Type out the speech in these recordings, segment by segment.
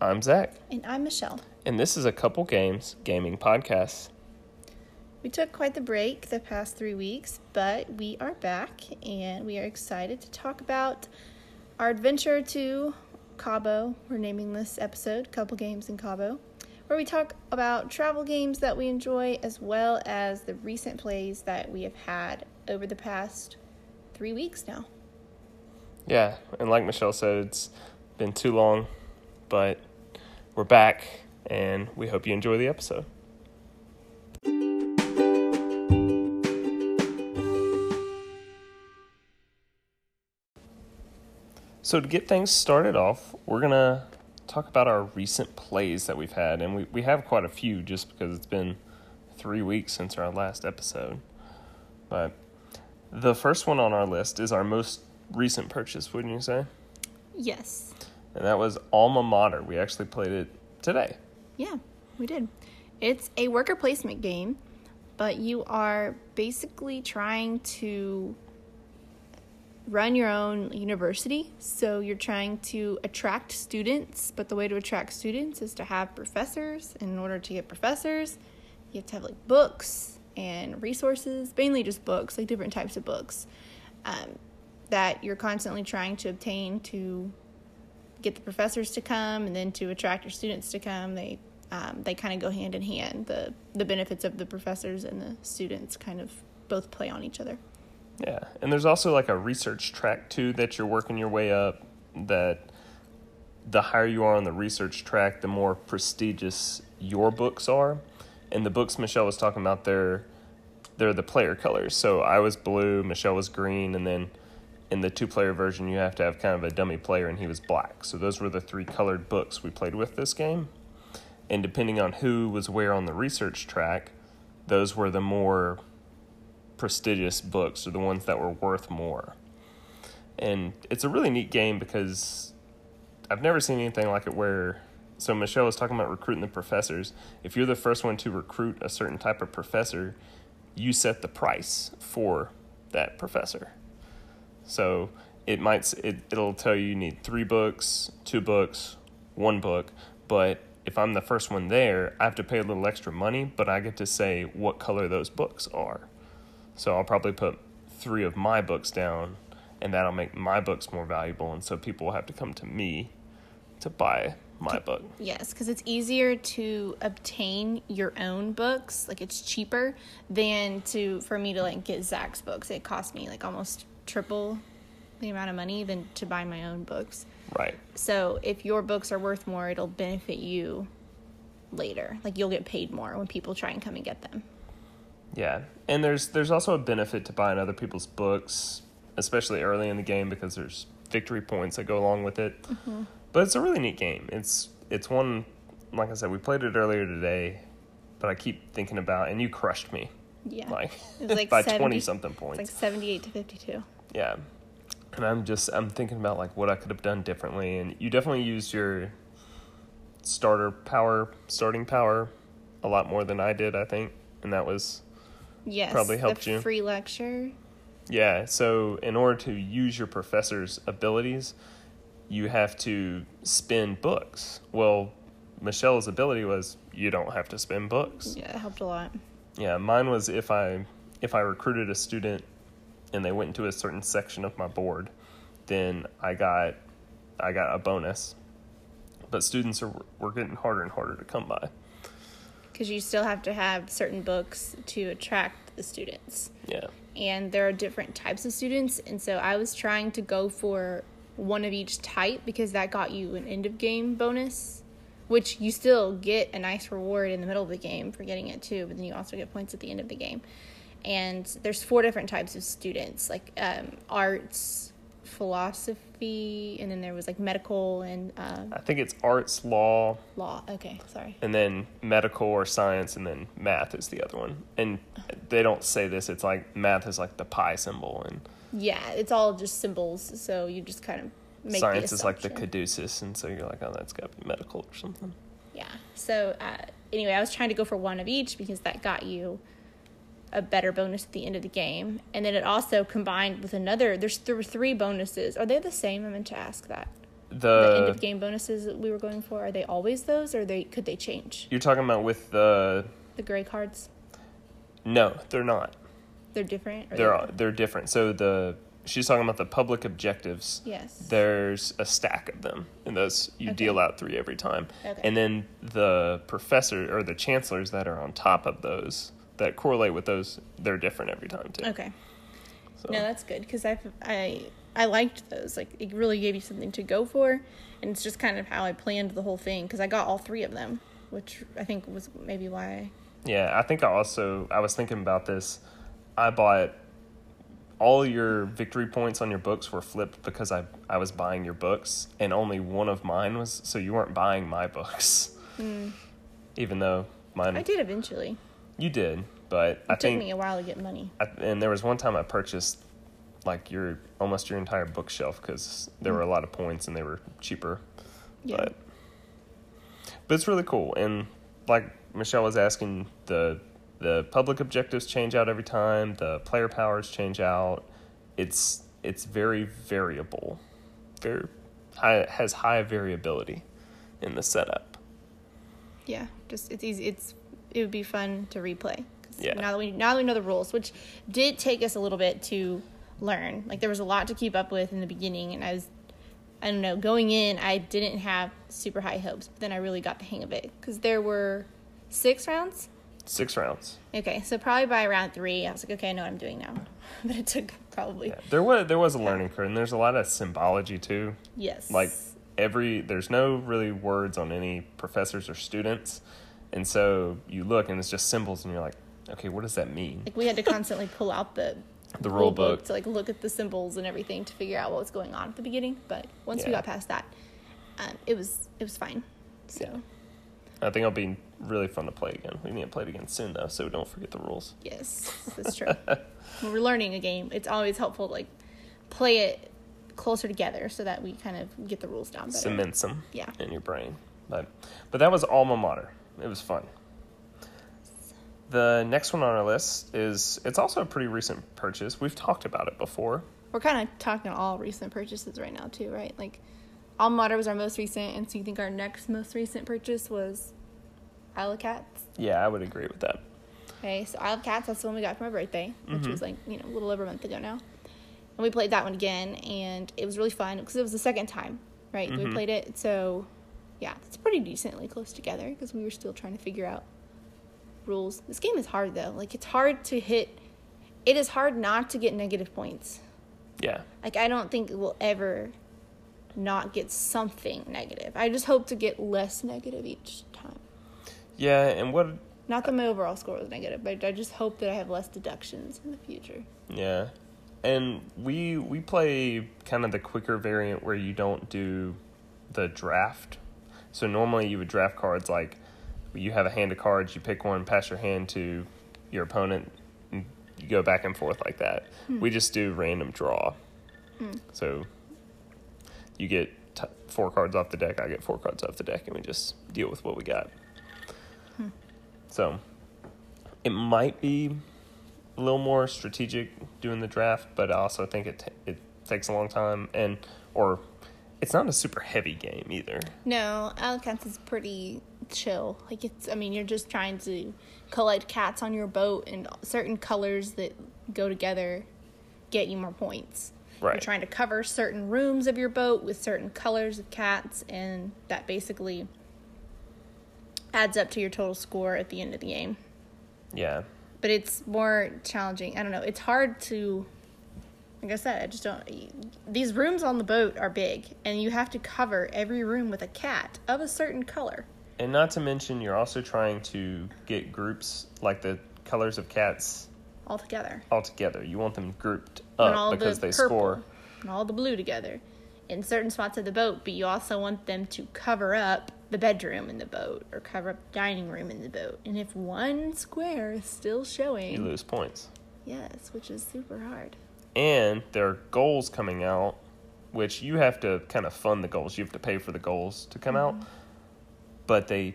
I'm Zach, And I'm Michelle. and this is a couple games gaming podcast. We took quite the break the past three weeks, but we are back and we are excited to talk about our adventure to Cabo. We're naming this episode Couple Games in Cabo, where we talk about travel games that we enjoy as well as the recent plays that we have had over the past three weeks now. Yeah, and like Michelle said, it's been too long, but we're back, and we hope you enjoy the episode. So, to get things started off, we're going to talk about our recent plays that we've had, and we, we have quite a few just because it's been three weeks since our last episode. But the first one on our list is our most recent purchase, wouldn't you say? Yes. And that was Alma Mater. We actually played it today. Yeah, we did. It's a worker placement game, but you are basically trying to run your own university. So you're trying to attract students, but the way to attract students is to have professors. And in order to get professors, you have to have like books and resources, mainly just books, like different types of books um, that you're constantly trying to obtain to get the professors to come and then to attract your students to come. They um, they kind of go hand in hand. The the benefits of the professors and the students kind of both play on each other. Yeah. And there's also like a research track too that you're working your way up that the higher you are on the research track, the more prestigious your books are. And the books Michelle was talking about, they're they're the player colors. So I was blue, Michelle was green, and then in the two player version you have to have kind of a dummy player and he was black. So those were the three colored books we played with this game. And depending on who was where on the research track, those were the more prestigious books or the ones that were worth more. And it's a really neat game because I've never seen anything like it where so Michelle was talking about recruiting the professors. If you're the first one to recruit a certain type of professor, you set the price for that professor. So it might it, it'll tell you you need 3 books, 2 books, 1 book, but if I'm the first one there, I have to pay a little extra money, but I get to say what color those books are. So I'll probably put three of my books down, and that'll make my books more valuable. And so people will have to come to me to buy my book. Yes, because it's easier to obtain your own books. Like it's cheaper than to for me to like get Zach's books. It cost me like almost triple the amount of money than to buy my own books. Right. So if your books are worth more, it'll benefit you later. Like you'll get paid more when people try and come and get them. Yeah, and there's there's also a benefit to buying other people's books, especially early in the game because there's victory points that go along with it. Mm-hmm. But it's a really neat game. It's it's one like I said, we played it earlier today, but I keep thinking about and you crushed me Yeah. like, It was like by 70 twenty something it's points. like 78 to 52. Yeah. And I'm just I'm thinking about like what I could have done differently and you definitely used your starter power starting power a lot more than I did, I think. And that was Yes. Probably helped the you. Free lecture. yeah, so in order to use your professor's abilities, you have to spend books. Well, Michelle's ability was you don't have to spend books. Yeah, it helped a lot. Yeah, mine was if I if I recruited a student and they went into a certain section of my board, then I got I got a bonus. But students are were getting harder and harder to come by. Because you still have to have certain books to attract the students. Yeah. and there are different types of students and so i was trying to go for one of each type because that got you an end of game bonus which you still get a nice reward in the middle of the game for getting it too but then you also get points at the end of the game and there's four different types of students like um, arts philosophy and then there was like medical and uh, I think it's arts, law, law okay sorry and then medical or science, and then math is the other one. And they don't say this. It's like math is like the pi symbol, and yeah it's all just symbols so you just kind of science the is like the caduceus, and so you're like, oh, that's got to be medical or something. Yeah. So uh, anyway, I was trying to go for one of each because that got you a better bonus at the end of the game, and then it also combined with another. There's there were three bonuses. Are they the same? I meant to ask that. the end of game bonuses that we were going for are they always those or they could they change you're talking about with the the gray cards no, they're not. they're different They're all- they're different. So the she's talking about the public objectives. yes There's a stack of them, and those you Okay. deal out three every time. Okay. And then the professor or the chancellors that are on top of those that correlate with those, they're different every time too. okay So, no that's good because i i i liked those like it really gave you something to go for and it's just kind of how i planned the whole thing because i got all three of them which i think was maybe why yeah, I think I also I was thinking about this. I bought all your victory points on your books were flipped because I I was buying your books, and only one of mine was so you weren't buying my books. Hmm. Even though mine i did eventually You did, but I it took think, me a while to get money I, and there was one time I purchased like your almost your entire bookshelf because there were a lot of points and they were cheaper. yeah But but it's really cool, and like Michelle was asking, the the public objectives change out every time. The player powers change out. It's it's very variable, very high, has high variability in the setup. yeah just it's easy it's it would be fun to replay Yeah. now that we now that we know the rules which did take us a little bit to learn like there was a lot to keep up with in the beginning and i was i don't know going in i didn't have super high hopes but then i really got the hang of it because there were six rounds Six rounds. okay so probably by round three i was like okay i know what i'm doing now but it took probably Yeah, there was there was a learning curve, and there's a lot of symbology too. yes like every there's no really words on any professors or students and so you look and it's just symbols and you're like okay what does that mean like we had to constantly pull out the the rule book to like look at the symbols and everything to figure out what was going on at the beginning. But once we got past that, um, it was it was fine. So Yeah. i think I'll be really fun to play again we need to play it again soon though so we don't forget the rules yes, that's true. when we're learning a game, it's always helpful to like play it closer together so that we kind of get the rules down better. cements them Yeah. in your brain but but that was alma mater it was fun the next one on our list is it's also a pretty recent purchase we've talked about it before We're kind of talking all recent purchases right now too, right? Like Alma Mater was our most recent, and so you think our next most recent purchase was Isle of Cats? yeah i would agree with that Okay, so Isle of Cats, that's the one we got for my birthday, which Mm-hmm. was like, you know, a little over a month ago now. And we played that one again, and it was really fun because it was the second time, right? Mm-hmm. We played it. So, yeah, it's pretty decently close together because we were still trying to figure out rules. This game is hard, though. Like, it's hard to hit, it is hard not to get negative points. yeah Like, I don't think we'll ever not get something negative. I just hope to get less negative each. Yeah and what Not that my overall score was negative, but I just hope that I have less deductions in the future. Yeah. And we we play kind of the quicker variant where you don't do the draft. So normally you would draft cards like you have a hand of cards, you pick one, pass your hand to your opponent, and you go back and forth like that. Hmm. We just do random draw. Hmm. So you get t- four cards off the deck, I get four cards off the deck, and we just deal with what we got. So it might be a little more strategic doing the draft, but I also think it ta it takes a long time and or it's not a super heavy game either. No, Cats is pretty chill. Like it's, I mean, you're just trying to collect cats on your boat, and certain colors that go together get you more points. Right. You're trying to cover certain rooms of your boat with certain colors of cats, and that basically adds up to your total score at the end of the game. Yeah. But it's more challenging. I don't know. It's hard to. Like I said, I just don't. These rooms on the boat are big, and you have to cover every room with a cat of a certain color. And not to mention you're also trying to get groups like the colors of cats all together. all together. You want them grouped up because the they purple score. and all the blue together in certain spots of the boat, but you also want them to cover up the bedroom in the boat or cover up the dining room in the boat. And if one square is still showing, You lose points. yes, which is super hard. And there are goals coming out which you have to kind of fund the goals. You have to pay for the goals to come Mm-hmm. out. But they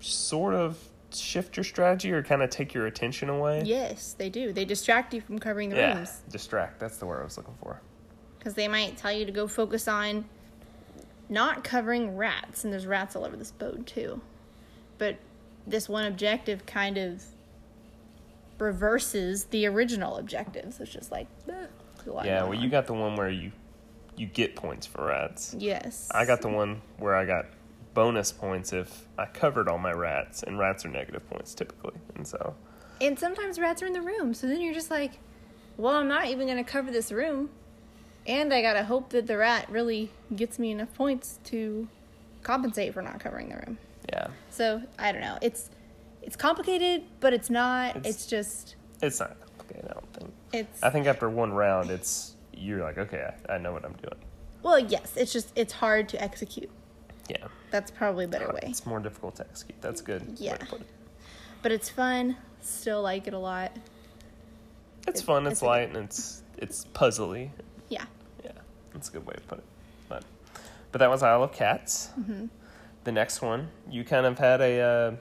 sort of shift your strategy or kind of take your attention away. Yes, they do. They distract you from covering the Yeah, rooms distract. That's the word I was looking for. Because they might tell you to go focus on not covering rats, and there's rats all over this boat too. But this one objective kind of reverses the original objectives. It's just like, eh, Yeah, well, on. you got the one where you you get points for rats. yes. I got the one where I got bonus points if I covered all my rats, and rats are negative points typically, and so And sometimes rats are in the room, so then you're just like, well, I'm not even going to cover this room. And I got to hope that the rat really gets me enough points to compensate for not covering the room. yeah, So, I don't know. It's it's complicated, but it's not. It's- It's, just it's not complicated. I don't think. it's I think after one round, it's you're like, okay, I, I know what I'm doing. well, yes, it's just it's hard to execute. Yeah, That's probably a better way. it's more difficult to execute. That's good. Yeah. it. But it's fun. Still like it a lot. It's It- fun. it's It's, a good- light, and it's it's puzzly. Yeah. That's a good way to put it. But but that was Isle of Cats. Mm-hmm. The next one you kind of had a uh,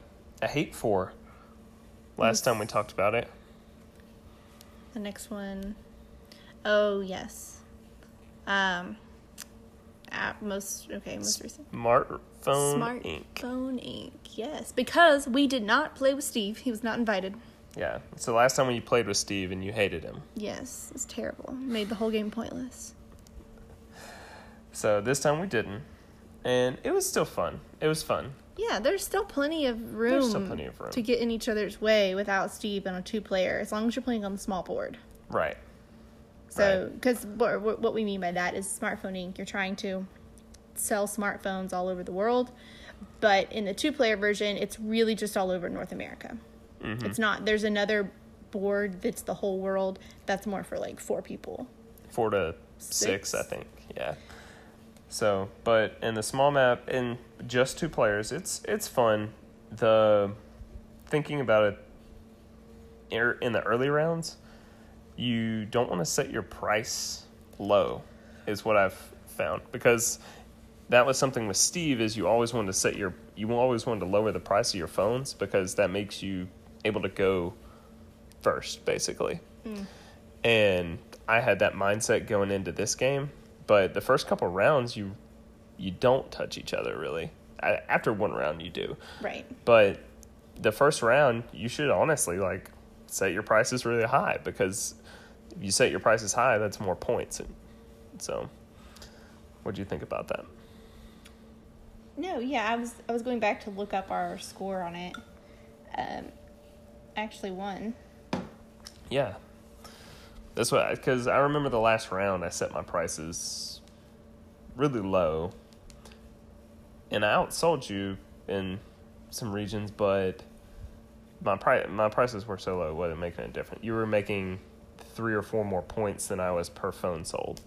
a hate for. Last time we talked about it. The next one, oh yes, um, app most okay most recent. Smartphone Smartphone Inc. Inc. Yes, because we did not play with Steve. He was not invited. Yeah. So last time when you played with Steve and you hated him. Yes, it's terrible. Made the whole game pointless. So this time we didn't, and it was still fun. It was fun. Yeah, there's still plenty of room, There's still plenty of room. to get in each other's way without Steve and a two player, as long as you're playing on the small board. Right. So, because what, what we mean by that is Smartphone Inc. You're trying to sell smartphones all over the world, but in the two player version, it's really just all over North America. Mm-hmm. It's not, there's another board that's the whole world that's more for like four people. Four to six, Six. I think. Yeah. So, but in the small map, in just two players, it's it's fun. The thinking about it er- in the early rounds, you don't want to set your price low, is what I've found because that was something with Steve. Is you always wanted to set your you always wanted to lower the price of your phones because that makes you able to go first, basically. And I had that mindset going into this game, but the first couple rounds, you you don't touch each other really. I, after one round, you do, Right. but the first round, you should honestly like set your prices really high because if you set your prices high, that's more points. And so, what do you think about that? No, yeah, I was I was going back to look up our score on it. Um, actually won. Yeah. That's what, because I remember the last round, I set my prices really low. And I outsold you in some regions, but my, pri- my prices were so low, it wasn't making a difference. You were making three or four more points than I was per phone sold.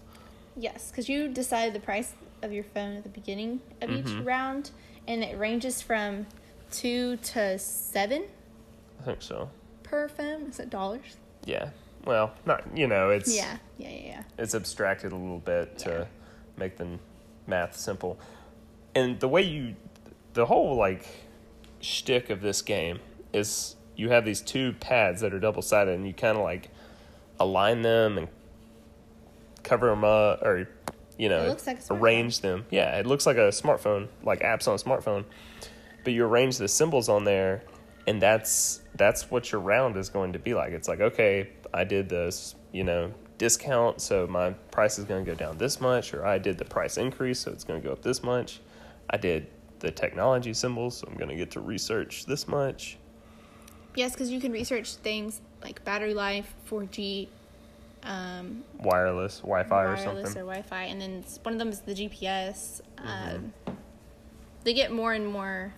Yes, because you decided the price of your phone at the beginning of each Mhm. round, and it ranges from two to seven I think so. per phone. Is it dollars? Yeah. Well, not, you know, it's. Yeah, yeah, yeah, yeah. it's abstracted a little bit Yeah. to make the math simple. And the way you, the whole like shtick of this game is you have these two pads that are double sided, and you kind of like align them and cover them up, or you know, like arrange them. Yeah, it looks like a smartphone, like apps on a smartphone. But you arrange the symbols on there, and that's that's what your round is going to be like. It's like, okay, I did this, you know, discount, so my price is going to go down this much, or I did the price increase, so it's going to go up this much. I did the technology symbols, so I'm going to get to research this much. Yes, because you can research things like battery life, 4G, um, Wireless, Wi-Fi, or wireless something. or Wi-Fi, and then one of them is the GPS. Mm-hmm. Um, they get more and more,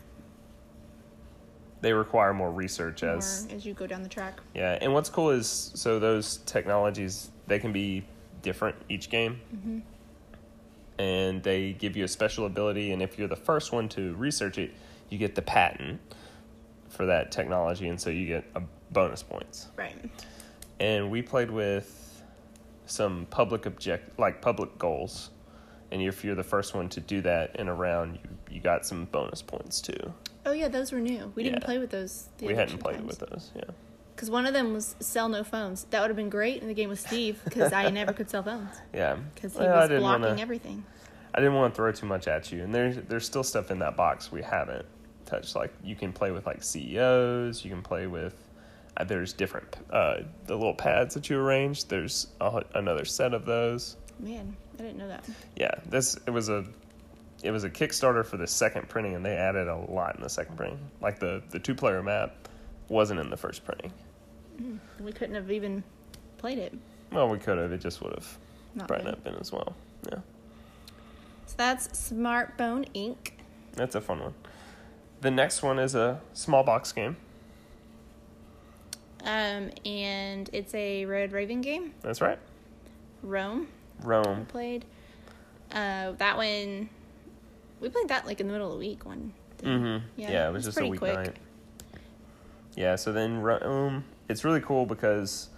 They require more research more as as you go down the track. Yeah, and what's cool is so those technologies they can be different each game, Mm-hmm. and they give you a special ability. And if you're the first one to research it, you get the patent for that technology, and so you get a bonus points. Right. And we played with some public object like public goals, and if you're the first one to do that in a round, you you got some bonus points too. Oh yeah, those were new. We didn't play with those. We hadn't played times. with those, yeah. Because one of them was sell no phones. That would have been great in the game with Steve because I never could sell phones Yeah, because he Well, was blocking wanna- everything. I didn't want to throw too much at you, and there's there's still stuff in that box we haven't touched. Like you can play with like CEOs, you can play with. Uh, there's different uh, the little pads that you arrange. There's a, another set of those. Man, I didn't know that. Yeah, this it was a it was a Kickstarter for the second printing, and they added a lot in the second printing. Like the the two player map wasn't in the first printing. We couldn't have even played it. Well, we could have. It just would have Not probably been. not been as well. Yeah, So that's Smartphone Inc. that's a fun one. The next one is a small box game. Um, and it's a Red Raven game. That's right. Roam Roam. played. Uh, that one we played that like in the middle of the week. One. Mm-hmm. Yeah, Yeah, it was it's just a pretty quick. weeknight. Yeah, so then Roam, it's really cool because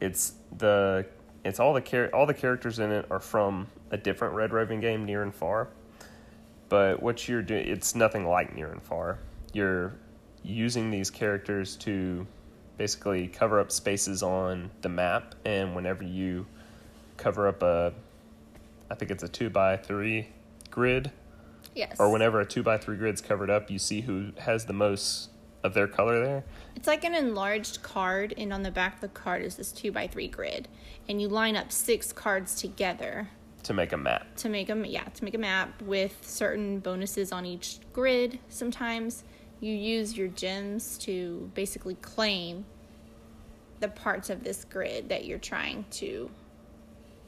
it's the it's all the char- all the characters in it are from a different Red Raven game, Near and Far. But what you're doing, it's nothing like Near and Far. You're using these characters to basically cover up spaces on the map, and whenever you cover up a, I think it's a two by three grid, Yes. or whenever a two by three grid's covered up, you see who has the most of their color there. It's like an enlarged card, and on the back of the card is this two by three grid, and you line up six cards together to make a map. to make a yeah to make a map with certain bonuses on each grid. Sometimes you use your gems to basically claim the parts of this grid that you're trying to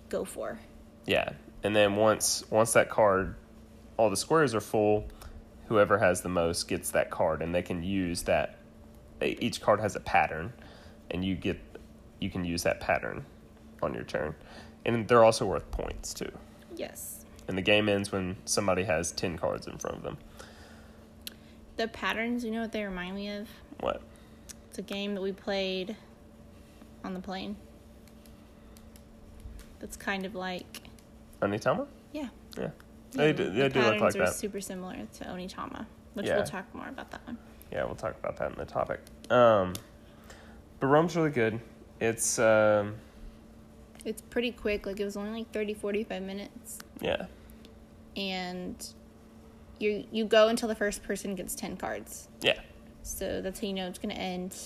go for. Yeah, and then once once that card, all the squares are full, whoever has the most gets that card, and they can use that. Each card has a pattern, and you get you can use that pattern on your turn, and they're also worth points too. Yes. And the game ends when somebody has ten cards in front of them. The patterns, you know what they remind me of? What? It's a game that we played on the plane. That's kind of like Onitama? yeah. Yeah, Yeah, they the- do, the do look patterns like are that. super similar to Onitama, which Yeah. we'll talk more about that one. Yeah, we'll talk about that in the topic. Um, but Roam's really good. It's um, It's pretty quick, like it was only like 30 45 minutes yeah, and you you go until the first person gets 10 cards. yeah, So that's how you know it's going to end.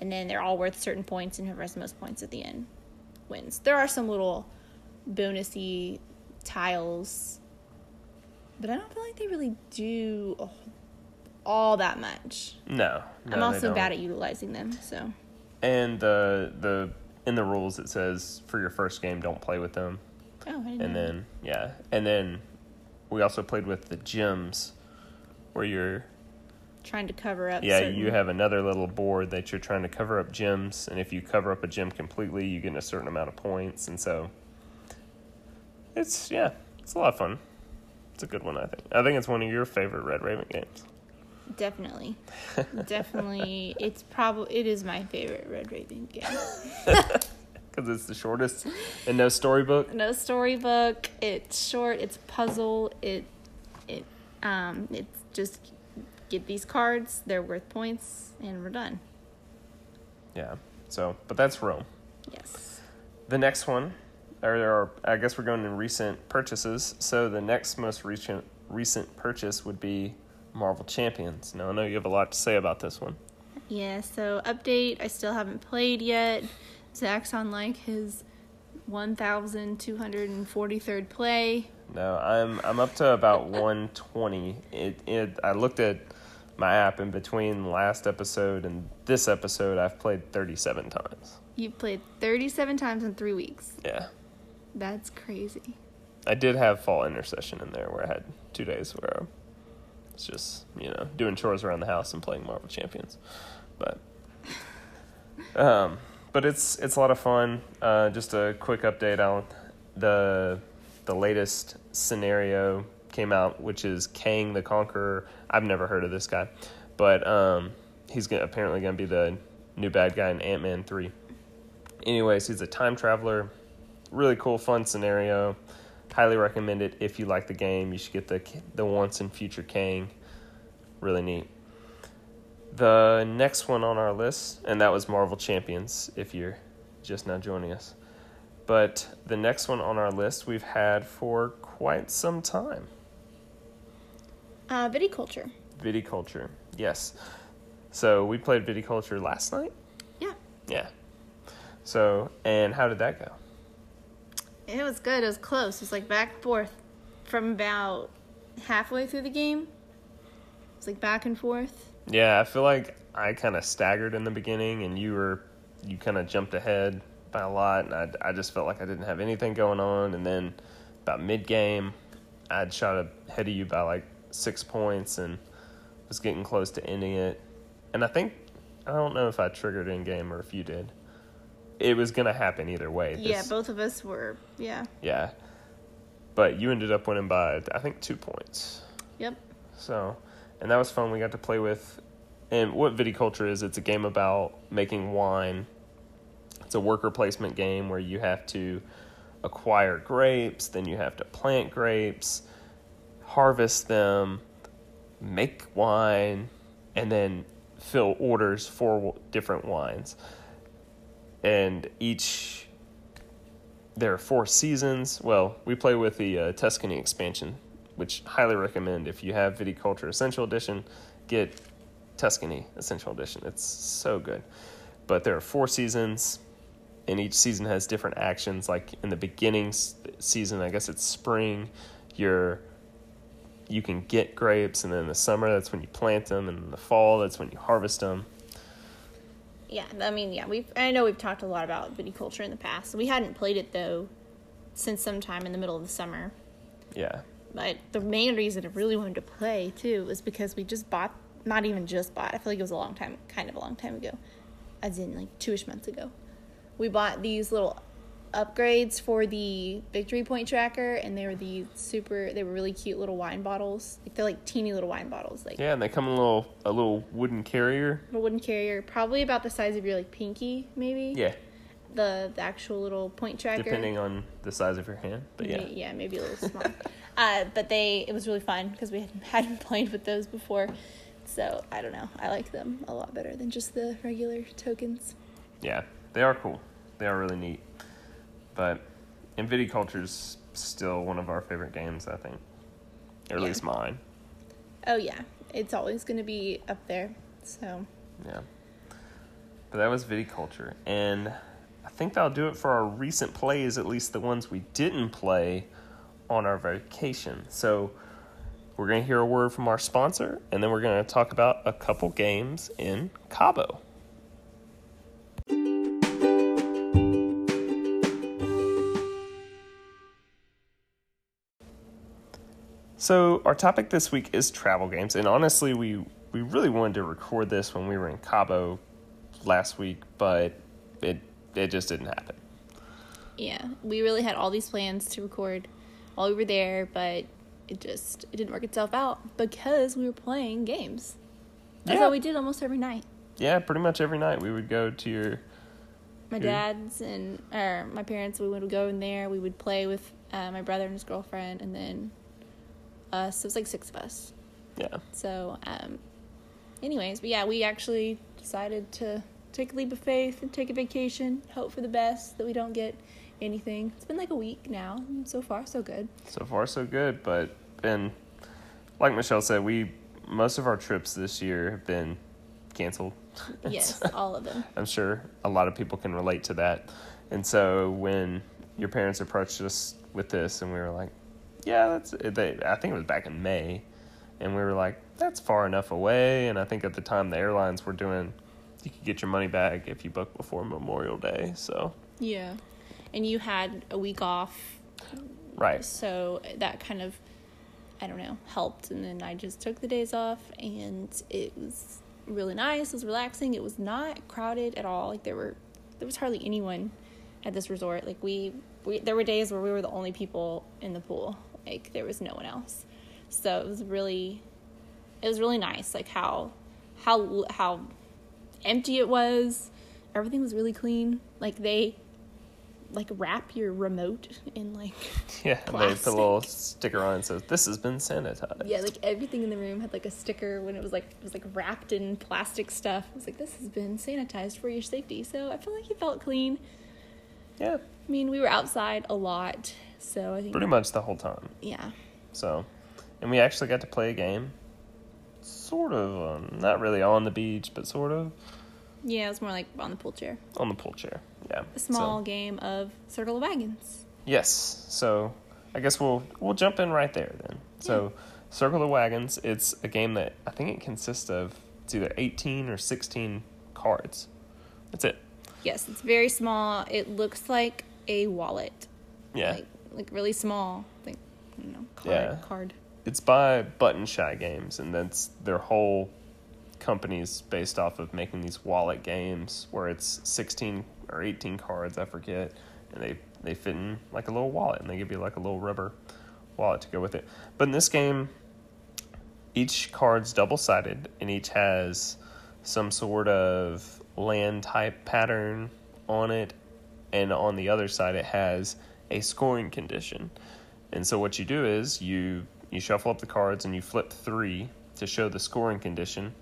And then they're all worth certain points and whoever has the most points at the end wins. There are some little bonusy tiles but I don't feel like they really do all that much. no. no I'm also bad at utilizing them, so And the the in the rules it says for your first game don't play with them. oh, I didn't And know. then yeah, and then we also played with the gems, where you're trying to cover up. yeah certain- you have another little board that you're trying to cover up gems, and if you cover up a gem completely, you get a certain amount of points, and so it's yeah it's a lot of fun. It's a good one, I think. I think it's one of your favorite Red Raven games. definitely, definitely. It's probably it is my favorite Red Raven game. Because it's the shortest and no storybook. No storybook. It's short. It's puzzle. It it um it's just get these cards. They're worth points, and we're done. Yeah. So, but that's Roam. Yes. The next one, or, I guess we're going in recent purchases. So the next most recent recent purchase would be Marvel Champions. Now I know you have a lot to say about this one. Yeah. So update. I still haven't played yet. Zach's on like his one thousand two hundred and forty third play. No, I'm I'm up to about 120. It it I looked at my app in between last episode and this episode. I've played 37 times. You've played thirty seven times in three weeks. Yeah, That's crazy. I did have Fall Intercession in there where I had two days where it's just you know doing chores around the house and playing Marvel Champions, but um, but it's it's a lot of fun. Uh, just a quick update on the the latest scenario came out, which is Kang the Conqueror. I've never heard of this guy, but um, he's gonna, apparently going to be the new bad guy in Ant Man three. Anyways, he's a time traveler. Really cool, fun scenario. Highly recommend it if you like the game. You should get the the once and future Kang. Really neat. The next one on our list, and that was Marvel Champions. If you're just now joining us, But the next one on our list we've had for quite some time. Uh, viticulture. Viticulture. Yes. So we played viticulture last night? Yeah. Yeah. So, and how did that go? It was good. It was close. It was like back and forth from about halfway through the game. It was like back and forth. Yeah, I feel like I kind of staggered in the beginning and you were, you kind of jumped ahead by a lot. And I, I just felt like I didn't have anything going on. And then about mid game, I'd shot ahead of you by like six points and was getting close to ending it. And I think, I don't know if I triggered in game or if you did. It was going to happen either way. yeah, both of us were. Yeah. Yeah. But you ended up winning by, I think, two points. Yep. So, and that was fun. We got to play with, and what viticulture is, it's a game about making wine. It's a worker placement game where you have to acquire grapes, then you have to plant grapes, harvest them, make wine, and then fill orders for different wines. And each, there are four seasons. Well, we play with the uh, Tuscany expansion, which highly recommend if you have Viticulture Essential Edition, get Tuscany Essential Edition. It's so good. But there are four seasons, and each season has different actions. Like in the beginning season, I guess it's spring. You're you can get grapes, and then in the summer that's when you plant them, and in the fall that's when you harvest them. Yeah. I mean, yeah. We've. I know we've talked a lot about viticulture in the past. We hadn't played it though since sometime in the middle of the summer. Yeah, But the main reason I really wanted to play too was because we just bought. Not even just bought. I feel like it was a long time, kind of a long time ago, as in like two-ish months ago. We bought these little upgrades for the victory point tracker, and they were the super. They were really cute little wine bottles. Like they're like teeny little wine bottles, like yeah, and they come in a little a little wooden carrier. little wooden carrier, probably about the size of your like pinky, maybe. Yeah, The the actual little point tracker. depending on the size of your hand, but yeah, May- yeah, maybe a little small. uh, but they, it was really fun because we hadn't, hadn't played with those before. So I don't know. I like them a lot better than just the regular tokens. yeah, they are cool. They are really neat. But and is still one of our favorite games, I think, or at Yeah. least mine. Oh yeah, it's always going to be up there. So Yeah. But that was viticulture. And I think that'll do it for our recent plays, at least the ones we didn't play on our vacation. So we're going to hear a word from our sponsor, and then we're going to talk about a couple games in Cabo. So our topic this week is travel games, and honestly, we we really wanted to record this when we were in Cabo last week, but it it just didn't happen. yeah, we really had all these plans to record while we were there, but it just it didn't work itself out because we were playing games. That's Yeah. what we did almost every night. Yeah, pretty much every night we would go to your my Good. dad's and or my parents we would go in there we would play with uh, my brother and his girlfriend and then us. It was like six of us. Yeah. So um anyways but yeah we actually decided to take a leap of faith and take a vacation hope for the best that we don't get anything. It's been like a week now. So far so good. So far so good, but been like Michelle said, we most of our trips this year have been canceled. yes all of them. I'm sure a lot of people can relate to that. And so when your parents approached us with this, and we were like, "Yeah, that's," they, I think it was back in May, and we were like, "That's far enough away." And I think at the time the airlines were doing, you could get your money back if you booked before Memorial Day. So. Yeah. And you had a week off. Right, so that kind of i don't know helped. And then i just took the days off and it was really nice. It was relaxing. It was not crowded at all. Like there were there was hardly anyone at this resort. Like we, we there were days where we were the only people in the pool like there was no one else. So it was really it was really nice like how how how empty it was. Everything was really clean. Like they like wrap your remote in like yeah. They put a little sticker on that says this has been sanitized. yeah like everything in the room had like a sticker when it was like it was like wrapped in plastic stuff. It was like this has been sanitized for your safety. So i feel like it felt clean. Yeah, I mean, we were outside a lot, so I think pretty much the whole time. yeah. So, and we actually got to play a game, sort of, um, not really on the beach, but sort of Yeah, it was more like on the pool chair. on the pool chair. Yeah, A small So, game of Circle of Wagons. yes. So, I guess we'll we'll jump in right there then. So, Circle of Wagons. It's a game that I think it consists of it's either eighteen or sixteen cards. That's it. Yes, it's very small. It looks like a wallet. Yeah. Like like really small. Like you know, card Yeah. card. it's by Button Shy Games, and that's their whole company's based off of making these wallet games where it's sixteen or eighteen cards, I forget, and they they fit in like a little wallet, and they give you like a little rubber wallet to go with it. But in this game, each card's double sided, and each has some sort of land type pattern on it, and on the other side, it has a scoring condition. And so what you do is you you shuffle up the cards and you flip three to show the scoring condition,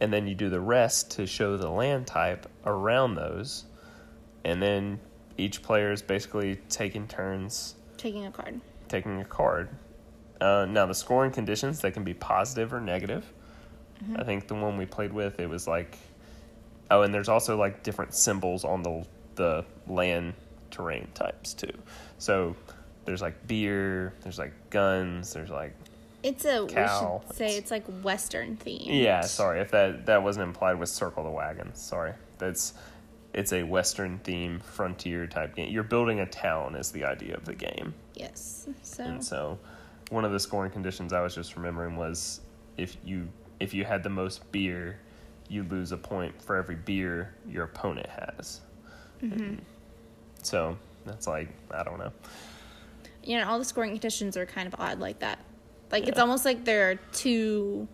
and then you do the rest to show the land type around those, and then each player is basically taking turns Taking a card. taking a card. Uh, now the scoring conditions they can be positive or negative. I think the one we played with it was like, oh, and there's also like different symbols on the the land terrain types too. So there's like beer, there's like guns, there's like It's a Cow. we should say it's like Western themed. yeah. Sorry if that that wasn't implied with Circle the Wagons. Sorry, that's it's a Western theme frontier type game. You're building a town is the idea of the game. Yes. So And so, one of the scoring conditions I was just remembering was if you if you had the most beer, you lose a point for every beer your opponent has. Mm-hmm. And So that's like I don't know. you know, all the scoring conditions are kind of odd like that. Like it's almost like they're two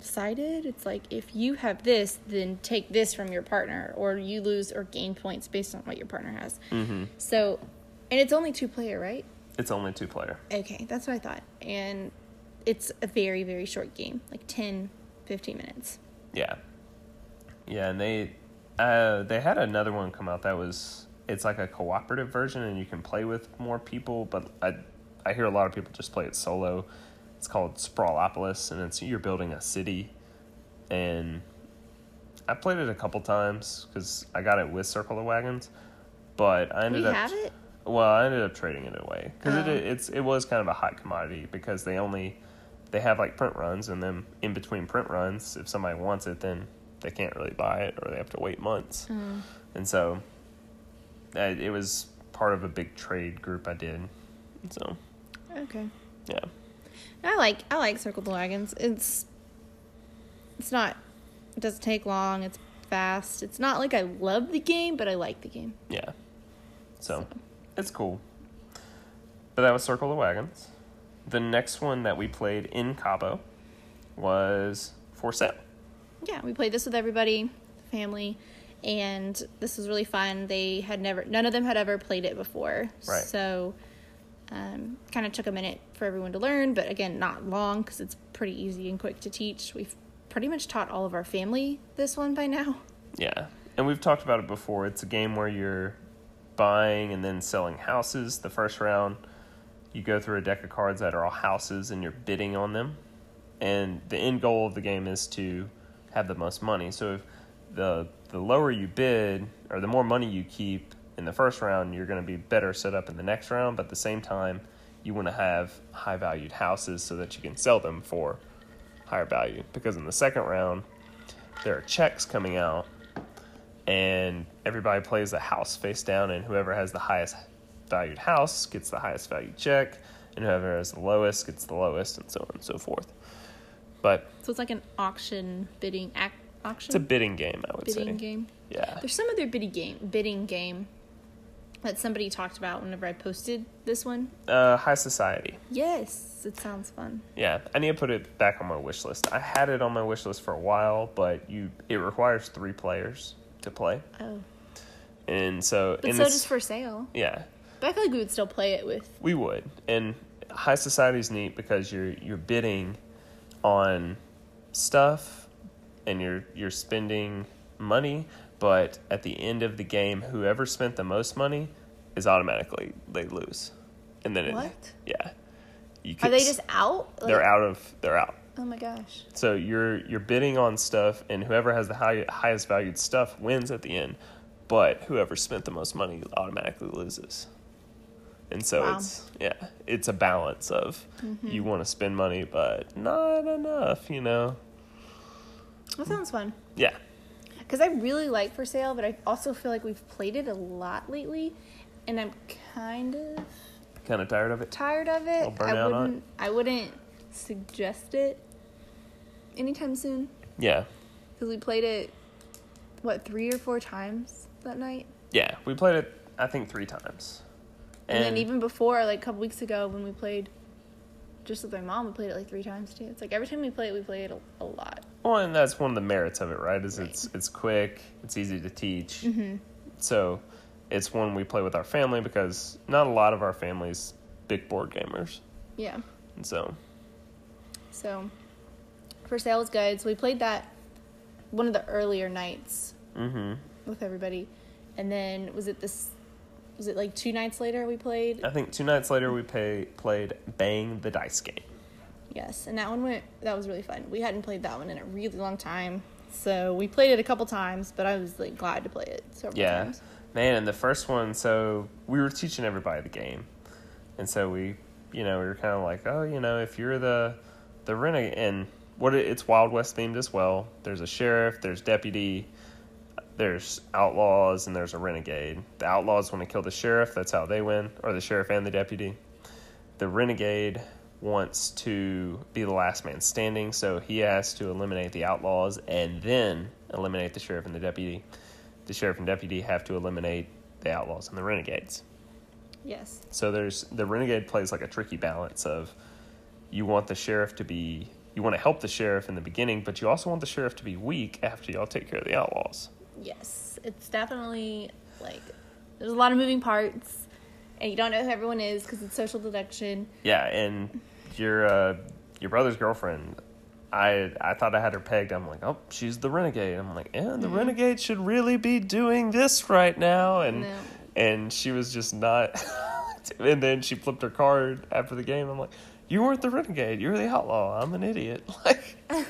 sided. It's like if you have this, then take this from your partner, or you lose or gain points based on what your partner has. Mm-hmm. So, and it's only two player, right? It's only two player. Okay, that's what I thought. And it's a very, very short game, like 10, 15 minutes. Yeah, yeah, and they uh, they had another one come out that was it's like a cooperative version and you can play with more people, but I I hear a lot of people just play it solo. It's called Sprawlopolis, and it's you're building a city, and I played it a couple times because I got it with Circle of Wagons, but I ended we up have it? well, I ended up trading it away because Oh. it it's it was kind of a hot commodity because they only they have like print runs and then in between print runs, if somebody wants it, then they can't really buy it or they have to wait months, Mm. and so uh, it was part of a big trade group I did, so Okay. yeah, I like I like Circle the Wagons. It's it's not it doesn't take long. It's fast. It's not like I love the game, but I like the game. yeah, so it's cool. But that was Circle the Wagons. The next one that we played in Cabo was For Sale. Yeah, we played this with everybody, family, and this was really fun. They had never none of them had ever played it before. Right. So um, kind of took a minute for everyone to learn, but again, not long because it's pretty easy and quick to teach. We've pretty much taught all of our family this one by now. Yeah, and we've talked about it before. It's a game where you're buying and then selling houses. The first round, you go through a deck of cards that are all houses, and you're bidding on them. And the end goal of the game is to have the most money. So if the the lower you bid, or the more money you keep in the first round, you're going to be better set up in the next round. But at the same time, you want to have high valued houses so that you can sell them for higher value. Because in the second round, there are checks coming out and everybody plays a house face down and whoever has the highest valued house gets the highest valued check and whoever has the lowest gets the lowest and so on and so forth but So it's like an auction bidding ac- auction it's a bidding game i would bidding say Bidding game. yeah There's some other bidding game bidding game that somebody talked about whenever I posted this one. uh, high society Yes, it sounds fun. yeah i need to put it back on my wish list i had it on my wish list for a while but you it requires three players to play Oh, and so but in so does for sale. yeah But I feel like we would still play it with. We would, and high society is neat because you're you're bidding on stuff, and you're you're spending money, but at the end of the game, whoever spent the most money is automatically they lose, and then it, What? yeah, you Are they just out? Like- they're out of they're out. Oh my gosh. So you're you're bidding on stuff, and whoever has the high, highest valued stuff wins at the end. But whoever spent the most money automatically loses. And so Wow. it's yeah, it's a balance of mm-hmm. you want to spend money, but not enough. You know, That sounds fun. yeah, Because I really like For Sale, but I also feel like we've played it a lot lately, and I'm kind of kind of tired of it. tired of it. I on it? wouldn't. I wouldn't suggest it anytime soon Yeah, because we played it what three or four times that night, yeah, we played it. I think three times. and, then even before, like a couple weeks ago, when we played just with my mom, we played it like three times too. It's like every time we play it, we play it a, a lot. Well, and that's one of the merits of it, right? Is Right. it's it's quick, it's easy to teach. Mm-hmm. So, it's one we play with our family because not a lot of our families big board gamers, Yeah. and so So, For good. So we played that one of the earlier nights hmm with everybody, and then was it this? Was it like two nights later we played? I think two nights later we pay, played Bang the Dice Game. Yes, and that one went. That was really fun. We hadn't played that one in a really long time, so we played it a couple times. But I was like glad to play it several Yeah, times. man, and the first one, so we were teaching everybody the game, and so we, you know, we were kind of like, oh, you know, if you're the the renegade, and what it, it's Wild West themed as well. There's a sheriff, there's deputy, there's outlaws, and there's a renegade. The outlaws want to kill the sheriff. That's how they win, or the sheriff and the deputy. The renegade wants to be the last man standing, so he has to eliminate the outlaws and then eliminate the sheriff and the deputy. The sheriff and deputy have to eliminate the outlaws and the renegades. Yes. So there's the renegade plays like a tricky balance of you want the sheriff to be you want to help the sheriff in the beginning, but you also want the sheriff to be weak after y'all take care of the outlaws. Yes, it's definitely like there's a lot of moving parts, and you don't know who everyone is because it's social deduction. Yeah, and your uh, your brother's girlfriend, I I thought I had her pegged. I'm like, oh, she's the renegade. I'm like, yeah, the renegade should really be doing this right now, and No. and she was just not. and then she flipped her card after the game. I'm like, you weren't the renegade. You're the outlaw. I'm an idiot. Like,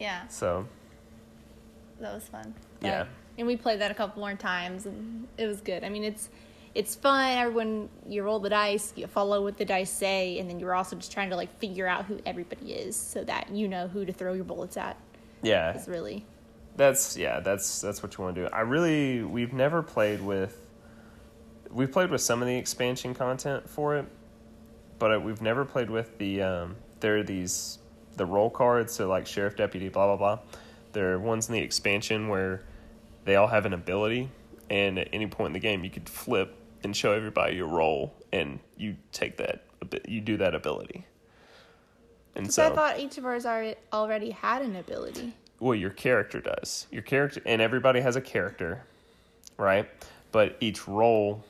Yeah, so that was fun. Yeah. and we played that a couple more times, and it was good. I mean, it's it's fun. Everyone, you role the dice, you follow what the dice say, and then you're also just trying to like figure out who everybody is, so that you know who to throw your bullets at. yeah, It's really That's yeah, that's that's what you want to do. I really we've never played with we've played with some of the expansion content for it, but uh, we've never played with the um there are these the roll cards, so like sheriff, deputy, blah blah blah. There are ones in the expansion where they all have an ability, and at any point in the game, you could flip and show everybody your role, and you take that you do that ability. And so I thought each of ours are, already had an ability. well your character does your character and everybody has a character right but each role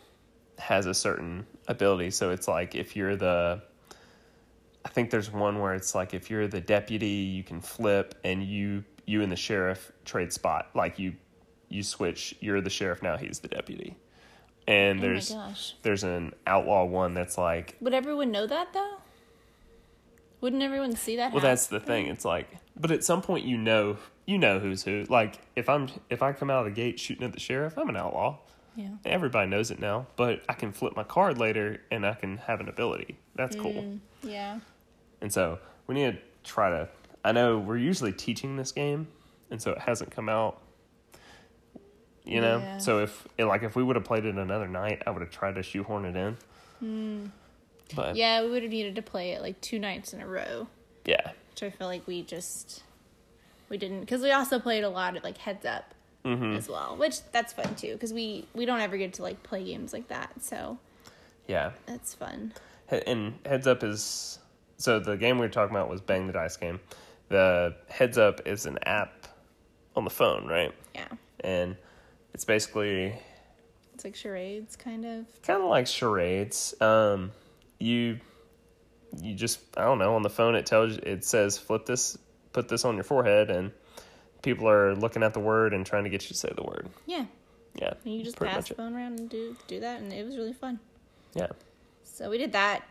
has a certain ability so it's like if you're the i think there's one where it's like if you're the deputy you can flip and you you and the sheriff trade spot like you you switch you're the sheriff now he's the deputy and Oh there's there's an outlaw one that's like Would everyone know that though? Wouldn't everyone see that? Well, happen? that's the thing. It's like, but at some point, you know, you know who's who. Like, if I'm if I come out of the gate shooting at the sheriff, I'm an outlaw. yeah. Everybody knows it now. But I can flip my card later, and I can have an ability. That's cool. Mm, yeah. And so we need to try to. I know we're usually teaching this game, and so it hasn't come out. You know, Yeah. so if like if we would have played it another night, I would have tried to shoehorn it in. But yeah, Yeah, we would have needed to play it like two nights in a row, yeah, which I feel like we just we didn't because we also played a lot of like heads up Mm-hmm. as well, which that's fun too because we we don't ever get to like play games like that, so yeah. that's fun. And heads up is so the game we were talking about was Bang the Dice game. The heads up is an app on the phone, right? Yeah, And it's basically it's like charades, kind of. kind of like charades. Um, you you just I don't know on the phone it tells you it says flip this, put this on your forehead, and people are looking at the word and trying to get you to say the word. Yeah. Yeah. And you just pass the it. phone around and do do that, and it was really fun. Yeah. So we did that.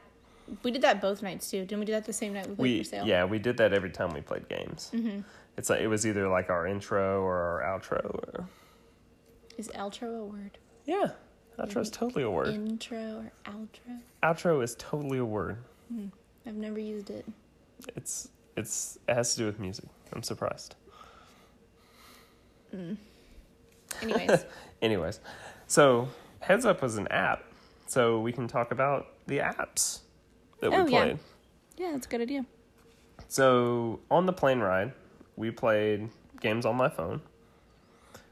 We did that both nights too. Didn't we do that the same night we played We for sale? yeah, we did that every time we played games. Mm-hmm. It's like it was either like our intro or our outro or Is outro a word? yeah, outro is totally a word. Intro or outro? outro is totally a word. I've never used it. It's it's it has to do with music. I'm surprised. Anyways, Anyways, so Heads Up was an app, so we can talk about the apps that we Oh, yeah. played. yeah, that's a good idea. So on the plane ride, we played games on my phone.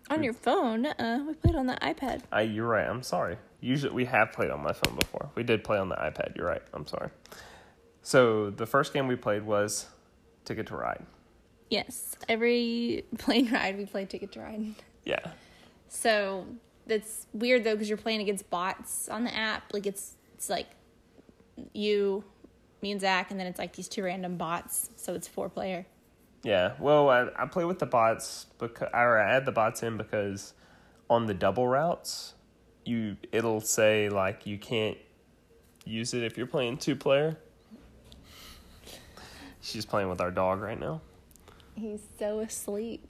On your phone, uh, we played on the iPad. I, you're right. I'm sorry. Usually we have played on my phone before. We did play on the iPad. You're right. I'm sorry. So the first game we played was Ticket to Ride. Yes, every plane ride we played Ticket to Ride. Yeah. So that's weird though because you're playing against bots on the app. Like it's it's like you, me and Zach, and then it's like these two random bots. So it's four player. Yeah. Well, I, I play with the bots because or I add the bots in because on the double routes, you it'll say like you can't use it if you're playing two player. She's playing with our dog right now. He's so asleep.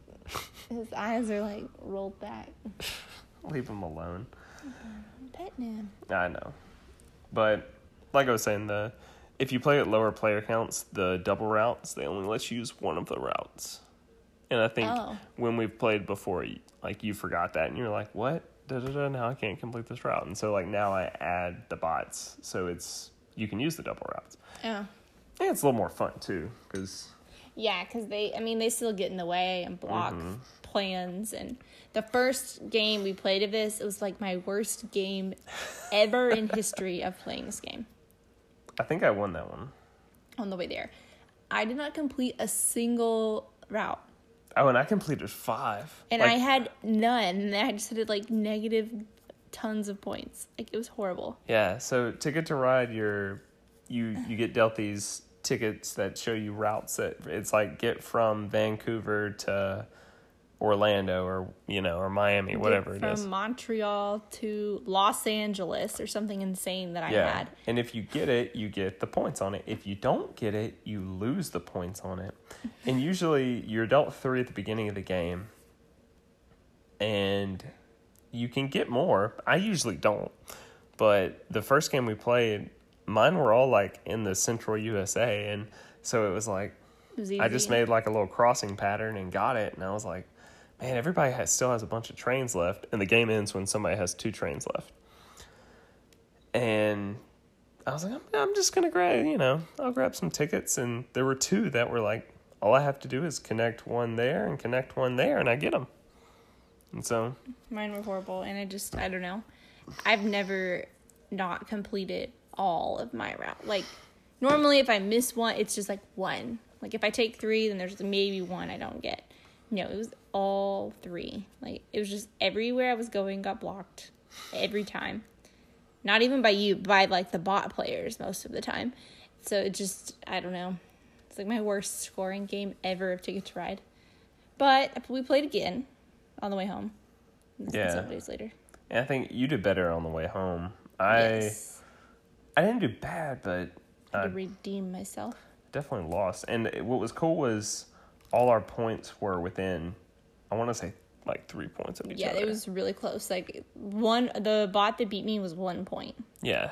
His eyes are like rolled back. Leave him alone. Petting him. I know. But like I was saying, the if you play at lower player counts, the double routes they only let you use one of the routes. And I think Oh. when we've played before, like you forgot that, and you're like, "What? Da da da! Now I can't complete this route." And so like now I add the bots, so it's you can use the double routes. Oh. And it's a little more fun too, because Yeah, because they, I mean, they still get in the way and block mm-hmm. plans. And the first game we played of this, it was like my worst game ever in history of playing this game I think I won that one. on the way there. I did not complete a single route. Oh, and I completed five. And Like, I had none. And I just had like negative tons of points. Like it was horrible. Yeah, so ticket to ride, you're you you get dealt these tickets that show you routes that it's like get from Vancouver to Orlando or you know or Miami, whatever it is. From. Montreal to Los Angeles or something insane that I Yeah, had. and if you get it, you get the points on it. If you don't get it, you lose the points on it. And usually, you're dealt three at the beginning of the game, and you can get more. I usually don't, but the first game we played, mine were all like in the central USA, and so it was like It was. I just made like a little crossing pattern and got it, and I was like, man, everybody has, still has a bunch of trains left, and the game ends when somebody has two trains left. And I was like, I'm, I'm just gonna grab, you know, I'll grab some tickets, and there were two that were like, all I have to do is connect one there and connect one there, and I get them. And so, Mine were horrible, and I just I don't know. I've never not completed all of my route. Like normally, if I miss one, it's just like one. Like if I take three, then there's maybe one I don't get. No, it was all three. Like it was just everywhere I was going got blocked every time. Not even by you, by like the bot players most of the time. So it just I don't know. It's like my worst scoring game ever of Ticket to Ride. But we played again on the way home. Yeah. Seven days later. and I think you did better on the way home. I yes. I didn't do bad, but I had to redeem myself. definitely lost. And what was cool was all our points were within, I want to say like three points of each other. Yeah, other. it was really close. Like one, the bot that beat me was one point, Yeah,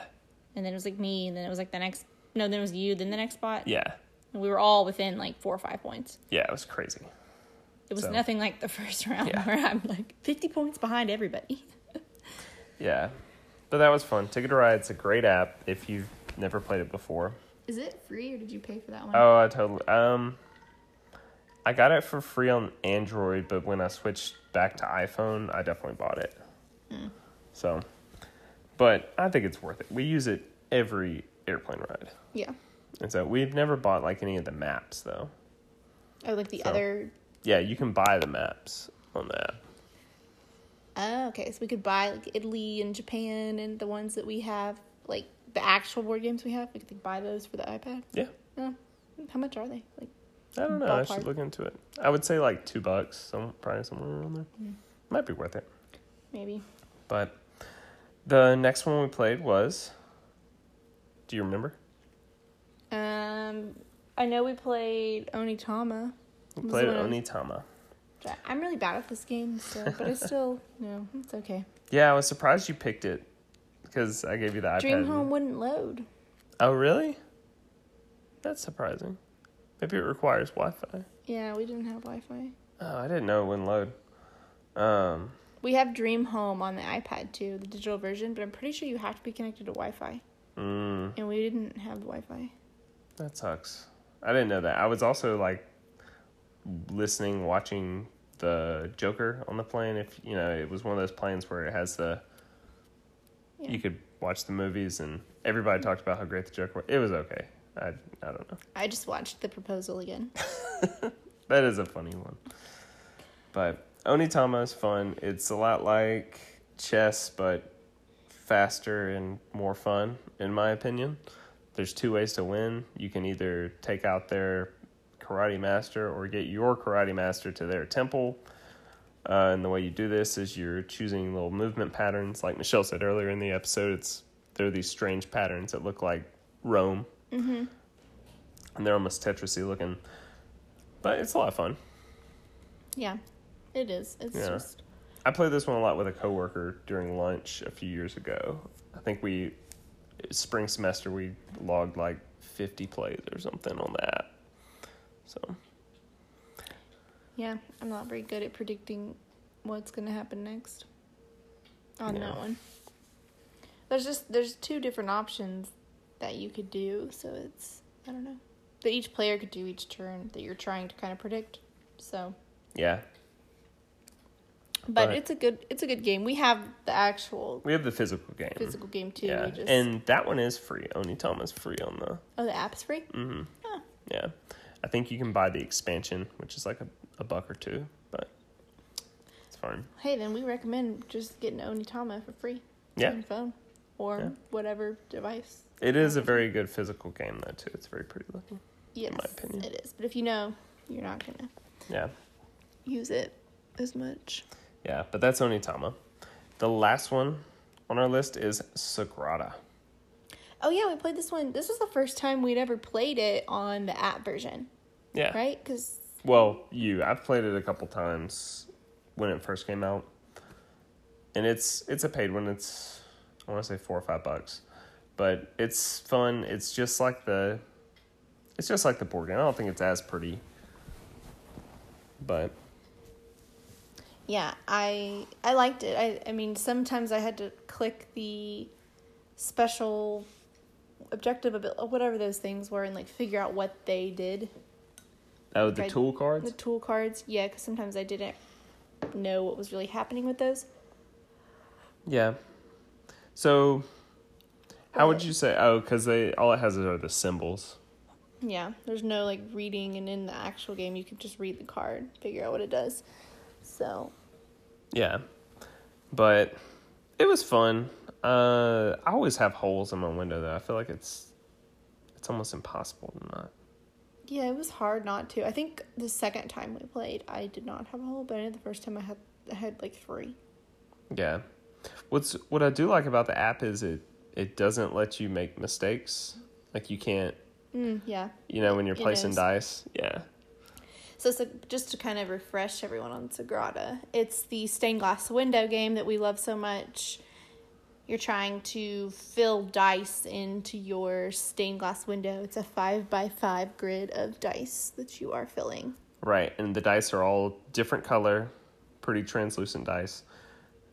and then it was like me, and then it was like the next. No, then it was you, then the next bot. yeah, And we were all within like four or five points. yeah. It was crazy. It was So- nothing like the first round Yeah. where I'm like fifty points behind everybody. Yeah, but that was fun. Ticket to Ride's a great app if you've never played it before. Is it free or did you pay for that one? Oh, I totally. Um, I got it for free on Android, but when I switched back to iPhone, I definitely bought it. Mm. So, but I think it's worth it. We use it every airplane ride, Yeah. and so we've never bought like any of the maps though. Oh, like the So- other. Yeah, you can buy the maps on that. Oh, okay. So we could buy like Italy and Japan and the ones that we have, like the actual board games we have. We could like, buy those for the iPad. Yeah, Oh, how much are they? Like I don't know. I should look into it. I would say like two bucks, some probably somewhere around there. Mm. Might be worth it. Maybe. But the next one we played was. Do you remember? Um, I know we played Onitama. We played Onitama. I'm really bad at this game, so but I still no, it's okay. Yeah, I was surprised you picked it because I gave you the iPad. Dream Home wouldn't load. Oh, really? That's surprising. Maybe it requires Wi-Fi. Yeah, we didn't have Wi-Fi. Oh, I didn't know it wouldn't load. Um, We have Dream Home on the iPad too, the digital version, but I'm pretty sure you have to be connected to Wi-Fi, mm, and we didn't have Wi-Fi. that sucks. I didn't know that. I was also like listening, watching the Joker on the plane. If you know, it was one of those planes where it has the Yeah. you could watch the movies, and everybody talked about how great the Joker was. It was okay. I I don't know. I just watched the proposal again. That is a funny one. But Onitama is fun. It's a lot like chess, but faster and more fun, in my opinion. There's two ways to win. You can either take out their karate master or get your karate master to their temple. Uh, and the way you do this is you're choosing little movement patterns. Like Michelle said earlier in the episode, it's they're these strange patterns that look like Roam, Mm-hmm. and they're almost Tetrisy looking. But it's a lot of fun. Yeah, it is. It's Yeah. just I played this one a lot with a coworker during lunch a few years ago. I think we spring semester we logged like 50 plays or something on that. So, yeah. I'm not very good at predicting what's gonna happen next on Yeah. that one. There's just there's two different options that you could do, so it's I don't know that each player could do each turn that you're trying to kind of predict. So, yeah. but But- it's a good it's a good game. We have the actual We have the physical game. physical game too. yeah. Just, And that one is free. Onitama's free on the oh, the app's free. mhm. Oh. Yeah. I think you can buy the expansion, which is like a, a buck or two, but it's fine. Hey, then we recommend just getting Onitama for free Yeah. phone or Yeah. whatever device. It is a very good physical game though too. It's very pretty looking. Yes, my opinion. it is. But if you know, you're not gonna Yeah. use it as much. Yeah, but that's Onitama. The last one on our list is Sagrada. Oh yeah, we played this one. This was the first time we'd ever played it on the app version, Yeah. right? Because Well, you. I've played it a couple times when it first came out, and it's it's a paid one. It's I want to say four or five bucks, but it's fun. It's just like the, it's just like the board game. I don't think it's as pretty, but yeah, I I liked it. I I mean, sometimes I had to click the special objective abil- uh, whatever those things were and like figure out what they did. oh, the Right. tool cards. The tool cards, yeah, because sometimes I didn't know what was really happening with those. Yeah. So, how would you say? Oh, because they all it has are the symbols. Yeah, there's no like reading, and in the actual game, you can just read the card, figure out what it does. So Yeah. But it was fun. Uh I always have holes in my window though. I feel like it's it's almost impossible to not. yeah, it was hard not to. I think the second time we played, I did not have a hole, but the first time I had I had like three. Yeah. What's what I do like about the app is it it doesn't let you make mistakes. Like you can't, Mm, yeah. you know, when you're It placing knows. dice. Yeah. So, so just to kind of refresh everyone on Sagrada, it's the stained glass window game that we love so much. You're trying to fill dice into your stained glass window. It's a five by five grid of dice that you are filling. Right. And the dice are all different color, pretty translucent dice.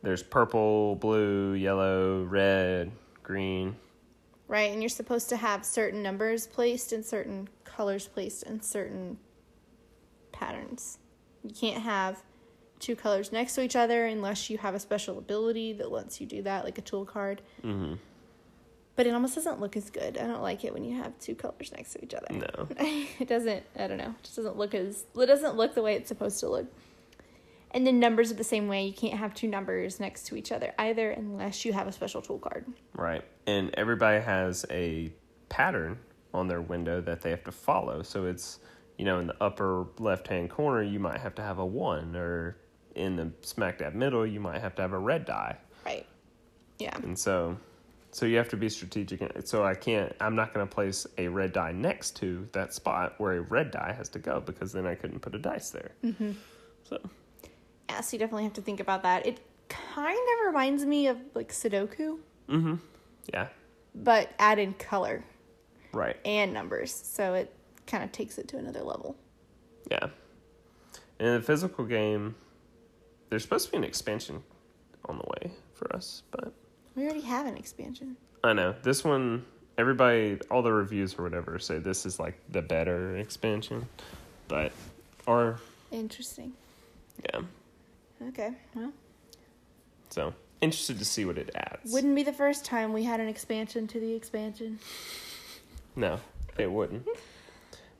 There's purple, blue, yellow, red, green. Right, and you're supposed to have certain numbers placed and certain colors placed in certain patterns. You can't have two colors next to each other unless you have a special ability that lets you do that, like a tool card. Mm-hmm. But it almost doesn't look as good. I don't like it when you have two colors next to each other. No. it doesn't. I don't know. It just doesn't look as. It doesn't look the way it's supposed to look. And then numbers are the same way. You can't have two numbers next to each other either, unless you have a special tool card. Right. And everybody has a pattern on their window that they have to follow. So it's you know, in the upper left hand corner, you might have to have a one, or in the smack dab middle, you might have to have a red die. Right. Yeah. And so, so you have to be strategic. So I can't. I'm not going to place a red die next to that spot where a red die has to go because then I couldn't put a dice there. Mm-hmm. So Yeah, so you definitely have to think about that. It kind of reminds me of like Sudoku, Mhm. yeah, but add in color right. and numbers. So it kind of takes it to another level. Yeah. In the physical game, there's supposed to be an expansion on the way for us, but We already have an expansion. I know this one. Everybody, all the reviews or whatever say this is like the better expansion, but or Interesting. yeah. Okay. Well, So interested to see what it adds. wouldn't be the first time we had an expansion to the expansion. No, it wouldn't.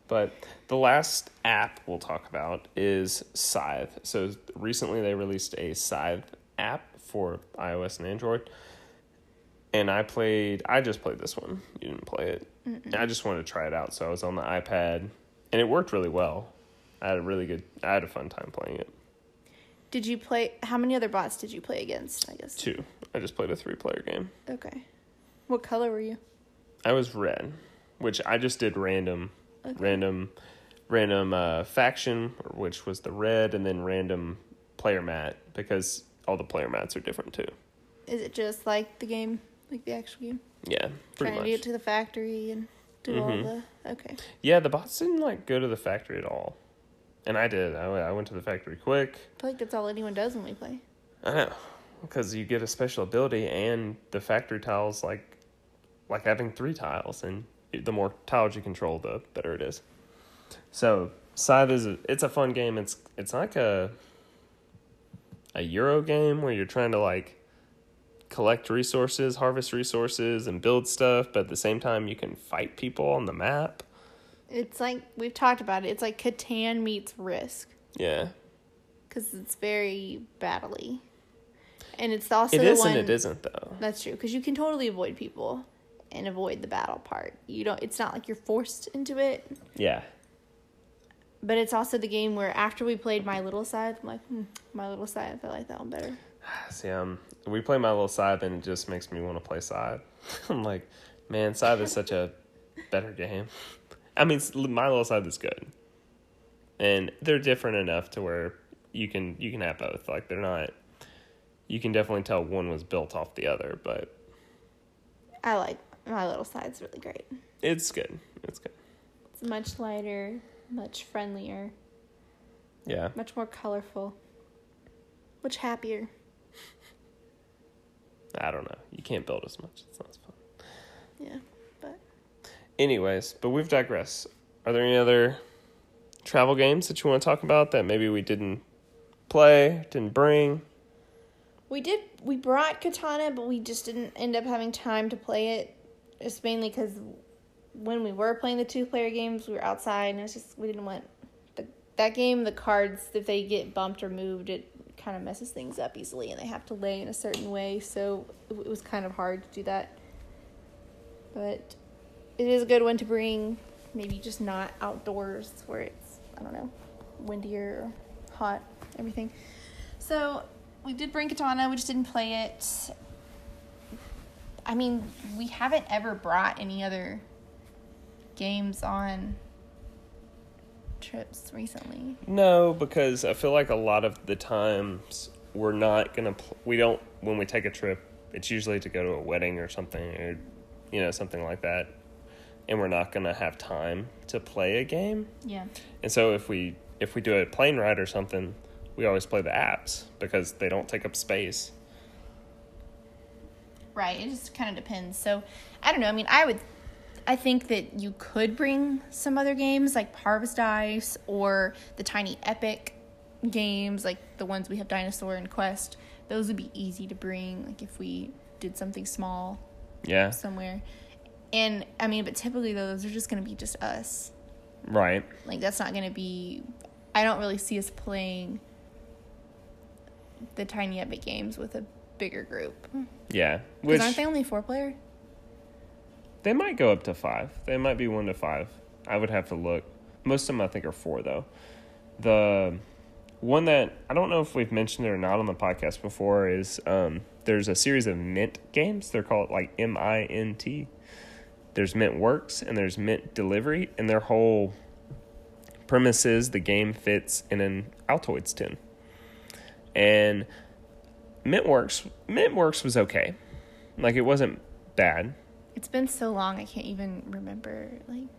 But the last app we'll talk about is Scythe. So recently they released a Scythe app for iOS and Android. And I played, I just played this one. You didn't play it. I just wanted to try it out. So I was on the iPad and it worked really well. I had a really good, I had a fun time playing it. Did you play? How many other bots did you play against? I guess. Two. I just played a three player game. Okay. What color were you? I was red, which I just did random, Okay. random, random uh, faction, which was the red, and then random player mat because all the player mats are different too. Is it just like the game, like the actual game? Yeah, pretty Trying much. to get to the factory and do all Mhm. the. Okay. yeah, the bots didn't like go to the factory at all, and I did. I, I went to the factory quick. I feel like that's all anyone does when we play. I know, because you get a special ability, and the factory tiles like, like having three tiles, and the more tiles you control, the better it is. So Scythe is a, it's a fun game. It's it's like a a Euro game where you're trying to like collect resources, harvest resources, and build stuff, but at the same time you can fight people on the map. It's like we've talked about it. It's like Catan meets Risk Yeah, because it's very battly, and it's also it the is one. and it isn't though. That's true because you can totally avoid people and avoid the battle part. You don't. It's not like you're forced into it, Yeah, but it's also the game where after we played My Little Scythe, I'm like, hmm, My Little Scythe. I like that one better. See, um, we play my little scythe, and it just makes me want to play scythe. I'm like, man, scythe is such a better game. I mean, my little scythe is good, and they're different enough to where you can you can have both. Like they're not. You can definitely tell one was built off the other, but I like My Little Scythe's really great. it's good. It's good. It's much lighter, much friendlier, Yeah, much more colorful, much happier. I don't know. You can't build as much. It's not as fun. Yeah, Anyways, but we've digressed. Are there any other travel games that you want to talk about that maybe we didn't play, didn't bring? we did. We brought Katana, but we just didn't end up having time to play it. It's mainly because when we were playing the two-player games, we were outside, and it's just we didn't want the, that game. The cards, if they get bumped or moved, it kind of messes things up easily, and they have to lay in a certain way. So it, it was kind of hard to do that. But it is a good one to bring. Maybe just not outdoors where it's I don't know, windier, hot, everything. So we did bring Katana. We just didn't play it. I mean, we haven't ever brought any other games on trips recently. No, because I feel like a lot of the times we're not gonna. Pl- we don't when we take a trip. It's usually to go to a wedding or something, or you know something like that, and we're not gonna have time to play a game. Yeah. And so if we if we do a plane ride or something, we always play the apps because they don't take up space. Right. It just kind of depends. So, I don't know. I mean, I would, I think that you could bring some other games like Harvest Dice or the Tiny Epic games, like the ones we have Dinosaur and Quest. Those would be easy to bring, like if we did something small Yeah. somewhere. And I mean, but typically though, those are just going to be just us. Right. Like that's not going to be. I don't really see us playing the Tiny Epic games with a bigger group. Yeah. Because Which aren't they only four player? they might go up to five. They might be one to five. I would have to look. most of them I think are four though. The one that I don't know if we've mentioned it or not on the podcast before is um, there's a series of Mint games. They're called like M I N T. There's Mint Works and there's Mint Delivery, and their whole premise is the game fits in an Altoids tin. And Mint Works, Mint Works was okay. Like it wasn't bad. It's been so long, I can't even remember. Like,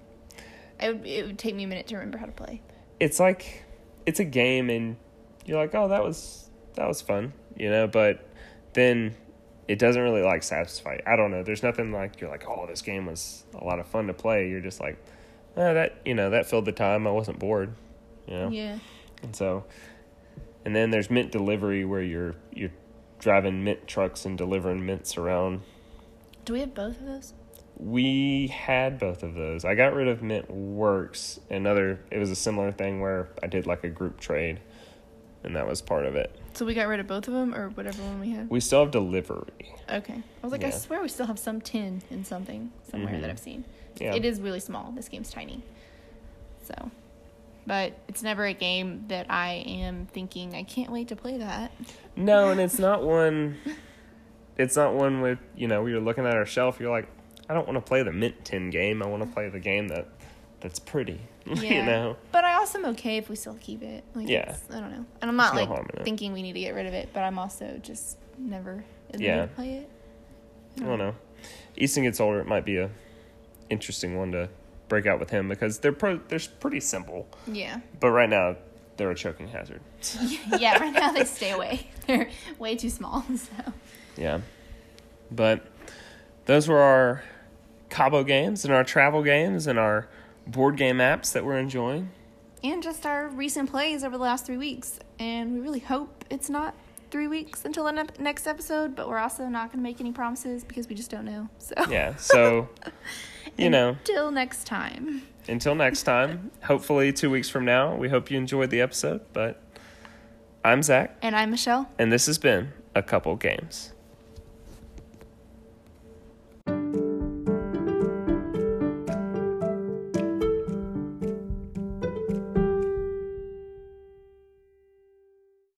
it would, it would take me a minute to remember how to play. It's like it's a game, and you're like, oh, that was that was fun, you know. But then it doesn't really like satisfy. I don't know. There's nothing like you're like, oh, this game was a lot of fun to play. You're just like, oh, that you know that filled the time. I wasn't bored, you know. Yeah. And so, and then there's mint delivery where you're you're driving mint trucks and delivering mints around. Do we have both of those? We had both of those. I got rid of Mint Works. Another, it was a similar thing where I did like a group trade, and that was part of it. So we got rid of both of them, or whatever one we had. We still have delivery. Okay. I was like, I swear we still have some tin in something somewhere Mhm. that I've seen. Yeah. It is really small. This game's tiny. So, but it's never a game that I am thinking I can't wait to play that. No, and it's not one. It's not one with you know you're looking at our shelf. You're like, I don't want to play the Mint Tin game. I want to play the game that that's pretty. you know. But I also am okay if we still keep it. Like, Yeah. I don't know. And I'm not There's like thinking we need to get rid of it, but I'm also just never in the Yeah. play it. I don't know. Easton gets older. It might be a interesting one to break out with him because they're pro- they're pretty simple. Yeah. But right now they're a choking hazard. yeah, right now they stay away. They're way too small, so. Yeah. But those were our Cabo games and our travel games and our board game apps that we're enjoying. and just our recent plays over the last three weeks. And we really hope it's not three weeks until the ne- next episode, but we're also not going to make any promises because we just don't know. So, Yeah. So, you know, until next time. until next time, hopefully two weeks from now, we hope you enjoyed the episode. But I'm Zach, And I'm Michelle. and this has been a couple games.